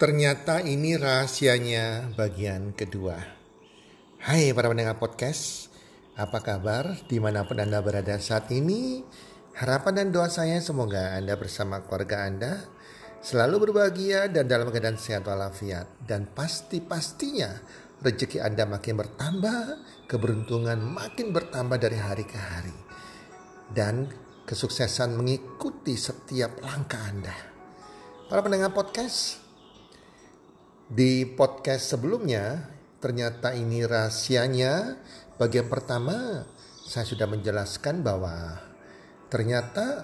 Ternyata ini rahasianya bagian kedua. Hai para pendengar podcast, apa kabar di mana pun Anda berada saat ini? Harapan dan doa saya semoga Anda bersama keluarga Anda selalu berbahagia dan dalam keadaan sehat walafiat. Dan pasti-pastinya rezeki Anda makin bertambah, keberuntungan makin bertambah dari hari ke hari. Dan kesuksesan mengikuti setiap langkah Anda. Para pendengar podcast, di podcast sebelumnya, ternyata ini rahasianya. Bagian pertama, saya sudah menjelaskan bahwa ternyata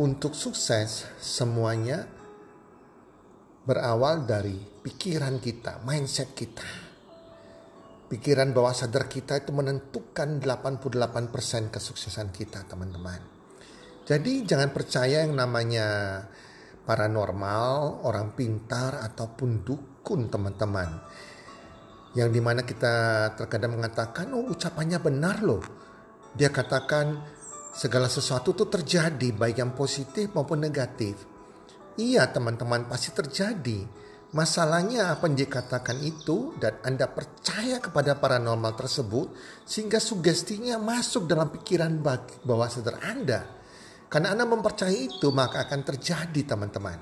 untuk sukses semuanya berawal dari pikiran kita, mindset kita. Pikiran bawah sadar kita itu menentukan 88% kesuksesan kita, teman-teman. Jadi jangan percaya yang namanya paranormal, orang pintar ataupun dukun teman-teman. Yang di mana kita terkadang mengatakan, oh ucapannya benar loh. Dia katakan segala sesuatu itu terjadi baik yang positif maupun negatif. Iya teman-teman pasti terjadi. Masalahnya apa yang dikatakan itu dan Anda percaya kepada paranormal tersebut sehingga sugestinya masuk dalam pikiran bawah sadar Anda karena Anda mempercayai itu maka akan terjadi teman-teman.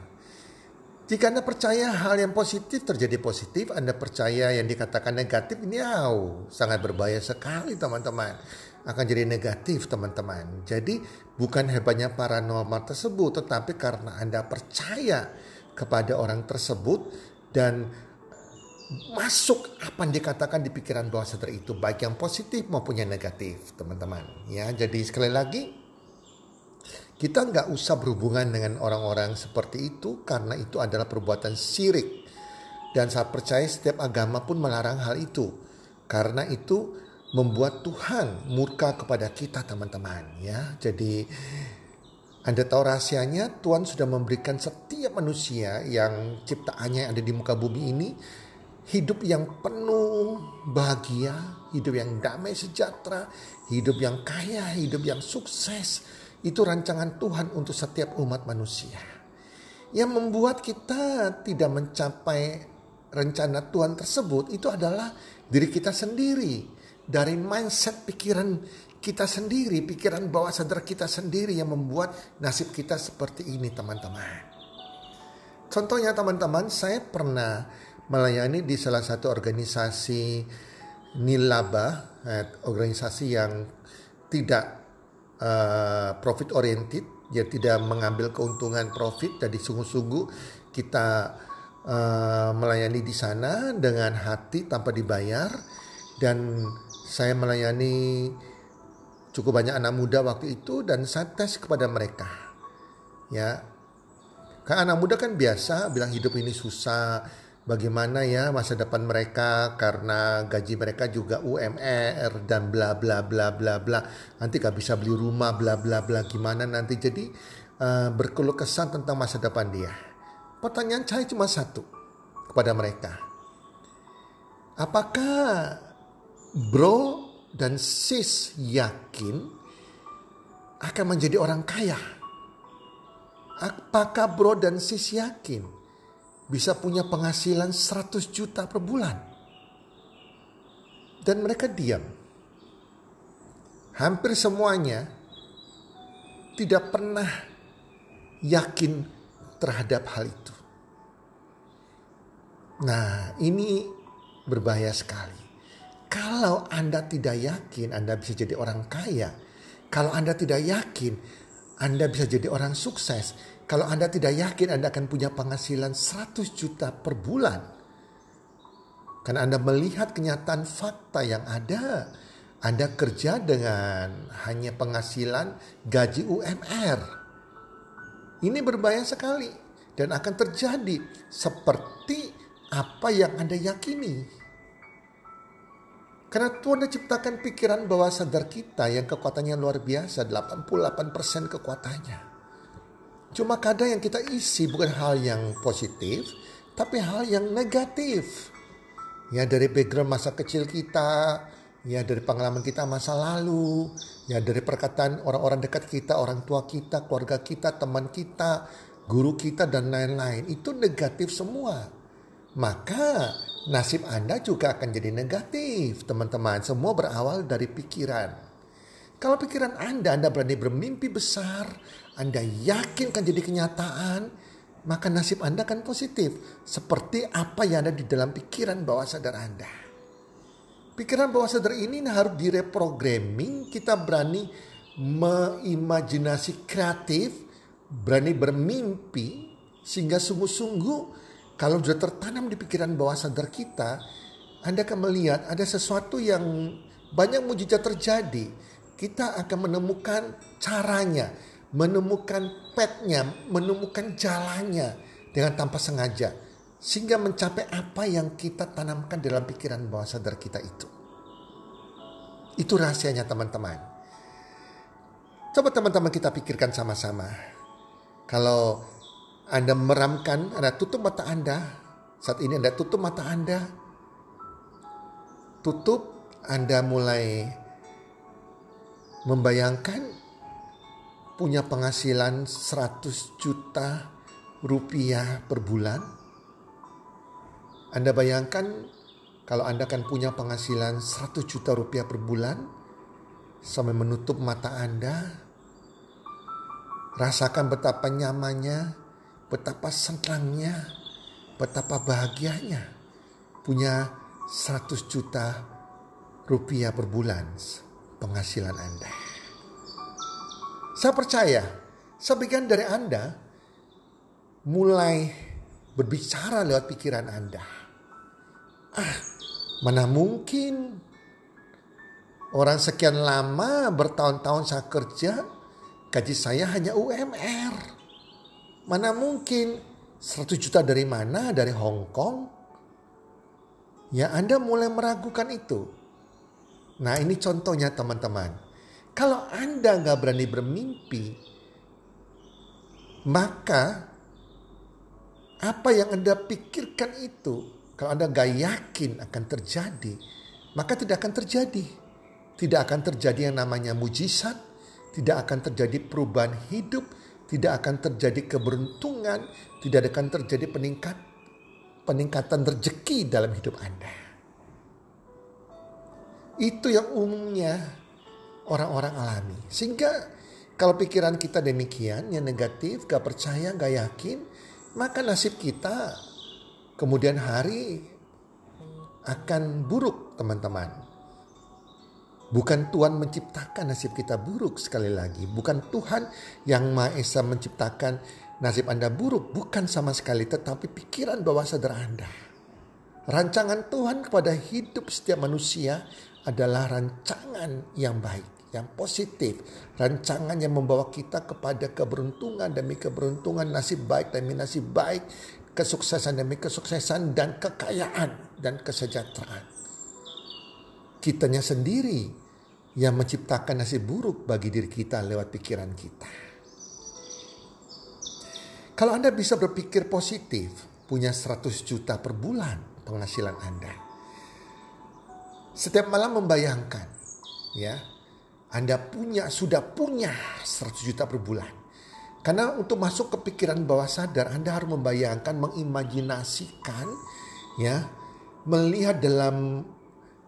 Jika Anda percaya hal yang positif terjadi positif, Anda percaya yang dikatakan negatif ini oh, sangat berbahaya sekali teman-teman. Akan jadi negatif teman-teman. Jadi bukan hebatnya paranormal tersebut tetapi karena Anda percaya kepada orang tersebut dan masuk apa yang dikatakan di pikiran bawah sadar itu baik yang positif maupun yang negatif teman-teman ya jadi sekali lagi kita nggak usah berhubungan dengan orang-orang seperti itu karena itu adalah perbuatan syirik. Dan saya percaya setiap agama pun melarang hal itu. Karena itu membuat Tuhan murka kepada kita teman-teman ya. Jadi anda tahu rahasianya Tuhan sudah memberikan setiap manusia yang ciptaannya yang ada di muka bumi ini hidup yang penuh bahagia, hidup yang damai sejahtera, hidup yang kaya, hidup yang sukses itu rancangan Tuhan untuk setiap umat manusia. Yang membuat kita tidak mencapai rencana Tuhan tersebut itu adalah diri kita sendiri. Dari mindset pikiran kita sendiri, pikiran bawah sadar kita sendiri yang membuat nasib kita seperti ini teman-teman. Contohnya teman-teman, saya pernah melayani di salah satu organisasi nilaba, eh, organisasi yang tidak uh, profit oriented dia tidak mengambil keuntungan profit jadi sungguh-sungguh kita uh, melayani di sana dengan hati tanpa dibayar. Dan saya melayani cukup banyak anak muda waktu itu dan saya tes kepada mereka. Ya kan anak muda kan biasa bilang hidup ini susah bagaimana ya masa depan mereka? Karena gaji mereka juga UMR dan bla bla bla bla bla. Nanti gak bisa beli rumah bla bla bla. Gimana nanti? Jadi uh, berkeluh kesah tentang masa depan dia. Pertanyaan saya cuma satu kepada mereka. Apakah bro dan sis yakin akan menjadi orang kaya? Apakah bro dan sis yakin bisa punya penghasilan 100 juta per bulan. Dan mereka diam. Hampir semuanya tidak pernah yakin terhadap hal itu. Nah, ini berbahaya sekali. Kalau Anda tidak yakin Anda bisa jadi orang kaya, kalau Anda tidak yakin Anda bisa jadi orang sukses, kalau Anda tidak yakin Anda akan punya penghasilan 100 juta per bulan. Karena Anda melihat kenyataan fakta yang ada. Anda kerja dengan hanya penghasilan gaji UMR. Ini berbahaya sekali dan akan terjadi seperti apa yang Anda yakini. Karena Tuhan ciptakan pikiran bawah sadar kita yang kekuatannya luar biasa, 88% kekuatannya. Cuma kadang yang kita isi bukan hal yang positif, tapi hal yang negatif. Ya dari background masa kecil kita, ya dari pengalaman kita masa lalu, ya dari perkataan orang-orang dekat kita, orang tua kita, keluarga kita, teman kita, guru kita dan lain-lain itu negatif semua. Maka nasib Anda juga akan jadi negatif, teman-teman. Semua berawal dari pikiran. Kalau pikiran Anda, Anda berani bermimpi besar, Anda yakin kan jadi kenyataan, maka nasib Anda akan positif. Seperti apa yang ada di dalam pikiran bawah sadar Anda. Pikiran bawah sadar ini harus direprogramming, kita berani mengimajinasi kreatif, berani bermimpi sehingga sungguh-sungguh kalau sudah tertanam di pikiran bawah sadar kita, Anda akan melihat ada sesuatu yang banyak mujizat terjadi. Kita akan menemukan caranya, menemukan petnya, menemukan jalannya dengan tanpa sengaja. Sehingga mencapai apa yang kita tanamkan dalam pikiran bawah sadar kita itu. Itu rahasianya teman-teman. Coba teman-teman kita pikirkan sama-sama. Kalau Anda meramkan, Anda tutup mata Anda. Saat ini Anda tutup mata Anda. Tutup, Anda mulai membayangkan punya penghasilan 100 juta rupiah per bulan. Anda bayangkan kalau Anda akan punya penghasilan 100 juta rupiah per bulan sampai menutup mata Anda, Rasakan betapa nyamannya, betapa senangnya, betapa bahagianya punya 100 juta rupiah per bulan penghasilan Anda. Saya percaya, sebagian dari Anda mulai berbicara lewat pikiran Anda. Ah, mana mungkin orang sekian lama bertahun-tahun saya kerja Gaji saya hanya UMR. Mana mungkin 100 juta dari mana? Dari Hong Kong? Ya Anda mulai meragukan itu. Nah ini contohnya teman-teman. Kalau Anda nggak berani bermimpi, maka apa yang Anda pikirkan itu, kalau Anda nggak yakin akan terjadi, maka tidak akan terjadi. Tidak akan terjadi yang namanya mujizat, tidak akan terjadi perubahan hidup, tidak akan terjadi keberuntungan, tidak akan terjadi peningkat peningkatan rezeki dalam hidup Anda. Itu yang umumnya orang-orang alami. Sehingga kalau pikiran kita demikian, yang negatif, gak percaya, gak yakin, maka nasib kita kemudian hari akan buruk teman-teman. Bukan Tuhan menciptakan nasib kita buruk sekali lagi. Bukan Tuhan yang Maha Esa menciptakan nasib Anda buruk. Bukan sama sekali. Tetapi pikiran bawah sadar Anda. Rancangan Tuhan kepada hidup setiap manusia adalah rancangan yang baik. Yang positif. Rancangan yang membawa kita kepada keberuntungan demi keberuntungan. Nasib baik demi nasib baik. Kesuksesan demi kesuksesan dan kekayaan dan kesejahteraan kitanya sendiri yang menciptakan nasib buruk bagi diri kita lewat pikiran kita. Kalau Anda bisa berpikir positif, punya 100 juta per bulan penghasilan Anda. Setiap malam membayangkan, ya, Anda punya, sudah punya 100 juta per bulan. Karena untuk masuk ke pikiran bawah sadar, Anda harus membayangkan, mengimajinasikan, ya, melihat dalam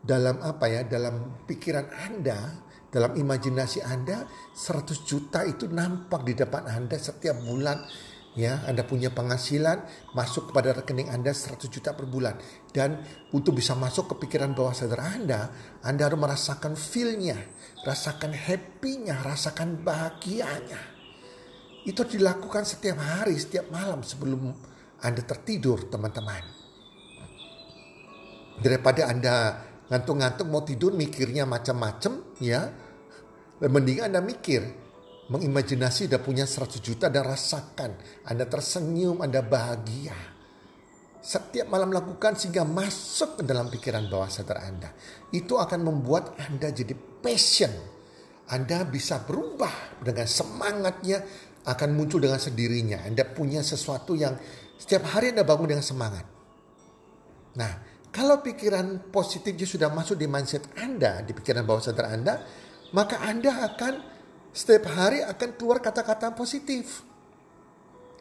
dalam apa ya dalam pikiran Anda dalam imajinasi Anda 100 juta itu nampak di depan Anda setiap bulan ya. Anda punya penghasilan masuk kepada rekening Anda 100 juta per bulan. Dan untuk bisa masuk ke pikiran bawah sadar Anda Anda harus merasakan feel-nya rasakan happy-nya rasakan bahagianya itu dilakukan setiap hari setiap malam sebelum Anda tertidur teman-teman daripada Anda ngantuk-ngantuk mau tidur mikirnya macam-macam ya. Mending Anda mikir, mengimajinasi udah punya 100 juta dan rasakan. Anda tersenyum, Anda bahagia. Setiap malam lakukan sehingga masuk ke dalam pikiran bawah sadar Anda. Itu akan membuat Anda jadi passion. Anda bisa berubah dengan semangatnya akan muncul dengan sendirinya. Anda punya sesuatu yang setiap hari Anda bangun dengan semangat. Nah, kalau pikiran positifnya sudah masuk di mindset Anda, di pikiran bawah sadar Anda, maka Anda akan setiap hari akan keluar kata-kata positif.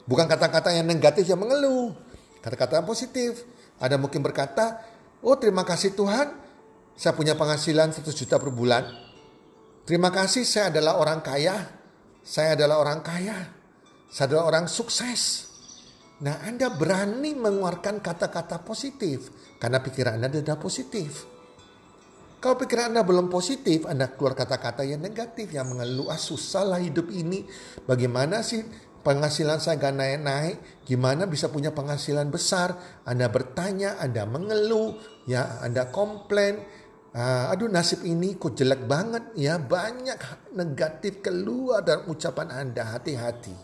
Bukan kata-kata yang negatif yang mengeluh. Kata-kata yang positif. Ada mungkin berkata, oh terima kasih Tuhan, saya punya penghasilan 100 juta per bulan. Terima kasih saya adalah orang kaya. Saya adalah orang kaya. Saya adalah orang sukses. Nah Anda berani mengeluarkan kata-kata positif. Karena pikiran Anda sudah positif. Kalau pikiran Anda belum positif, Anda keluar kata-kata yang negatif, yang mengeluh, ah susah hidup ini. Bagaimana sih penghasilan saya gak naik-naik? Gimana bisa punya penghasilan besar? Anda bertanya, Anda mengeluh, ya Anda komplain. Uh, aduh nasib ini kok jelek banget ya banyak negatif keluar dalam ucapan Anda hati-hati.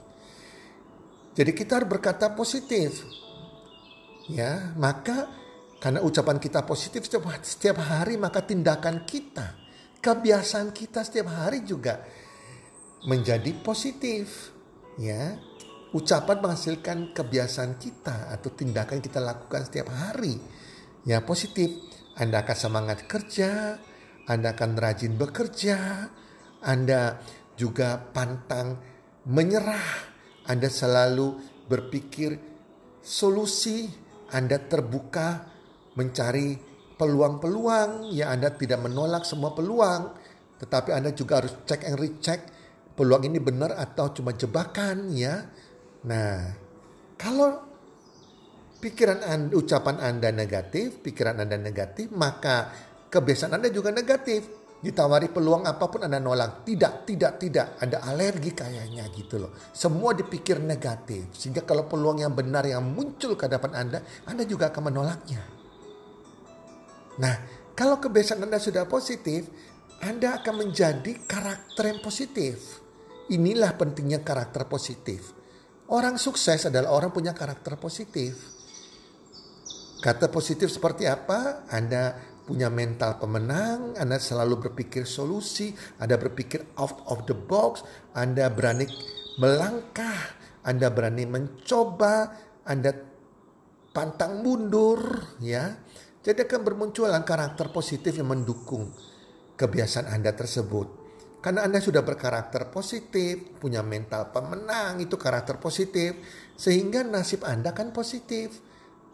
Jadi kita harus berkata positif. Ya, maka karena ucapan kita positif setiap hari maka tindakan kita, kebiasaan kita setiap hari juga menjadi positif. Ya, ucapan menghasilkan kebiasaan kita atau tindakan kita lakukan setiap hari. Ya, positif. Anda akan semangat kerja, Anda akan rajin bekerja, Anda juga pantang menyerah, Anda selalu berpikir solusi, Anda terbuka mencari peluang-peluang ya Anda tidak menolak semua peluang tetapi Anda juga harus cek and recheck peluang ini benar atau cuma jebakan ya. Nah, kalau pikiran anda, ucapan Anda negatif, pikiran Anda negatif, maka kebiasaan Anda juga negatif. Ditawari peluang apa pun Anda nolak. Tidak, tidak, tidak. Ada alergi kayaknya gitu loh. Semua dipikir negatif. Sehingga kalau peluang yang benar yang muncul ke hadapan Anda, Anda juga akan menolaknya. Nah, kalau kebiasaan Anda sudah positif, Anda akan menjadi karakter yang positif. Inilah pentingnya karakter positif. Orang sukses adalah orang punya karakter positif. Kata positif seperti apa? Anda punya mental pemenang, Anda selalu berpikir solusi, Anda berpikir out of the box, Anda berani melangkah, Anda berani mencoba, Anda pantang mundur, ya. Jadi akan bermunculan karakter positif yang mendukung kebiasaan Anda tersebut. Karena Anda sudah berkarakter positif, punya mental pemenang, itu karakter positif. Sehingga nasib Anda kan positif.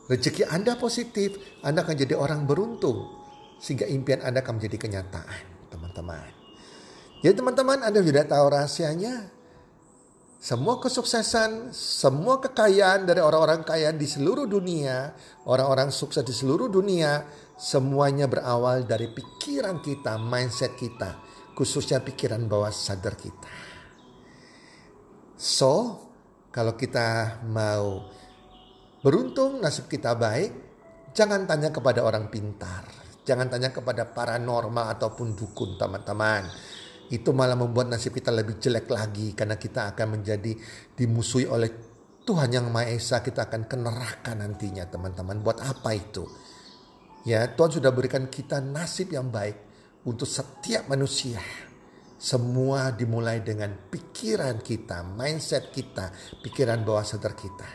Rezeki Anda positif, Anda akan jadi orang beruntung. Sehingga impian Anda akan menjadi kenyataan, teman-teman. Jadi teman-teman Anda sudah tahu rahasianya. Semua kesuksesan, semua kekayaan dari orang-orang kaya di seluruh dunia, orang-orang sukses di seluruh dunia, semuanya berawal dari pikiran kita, mindset kita, khususnya pikiran bawah sadar kita. So, kalau kita mau beruntung, nasib kita baik, jangan tanya kepada orang pintar, jangan tanya kepada paranormal ataupun dukun, teman-teman. Itu malah membuat nasib kita lebih jelek lagi karena kita akan menjadi dimusuhi oleh Tuhan yang Maha Esa. Kita akan ke neraka nantinya teman-teman. Buat apa itu? Ya Tuhan sudah berikan kita nasib yang baik untuk setiap manusia semua dimulai dengan pikiran kita mindset kita pikiran bawah sadar kita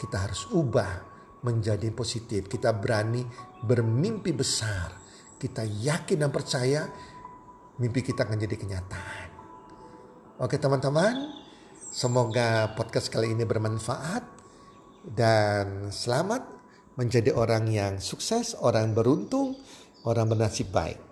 kita harus ubah menjadi positif kita berani bermimpi besar kita yakin dan percaya mimpi kita akan jadi kenyataan. Oke teman-teman, semoga podcast kali ini bermanfaat dan selamat menjadi orang yang sukses, orang beruntung, orang bernasib baik.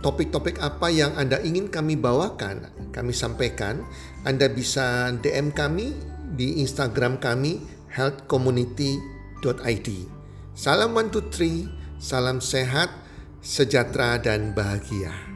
topik-topid apa yang Anda ingin kami bawakan, kami sampaikan, Anda bisa DM kami di Instagram kami healthcommunity.id. Salam one two three, salam sehat, sejahtera dan bahagia.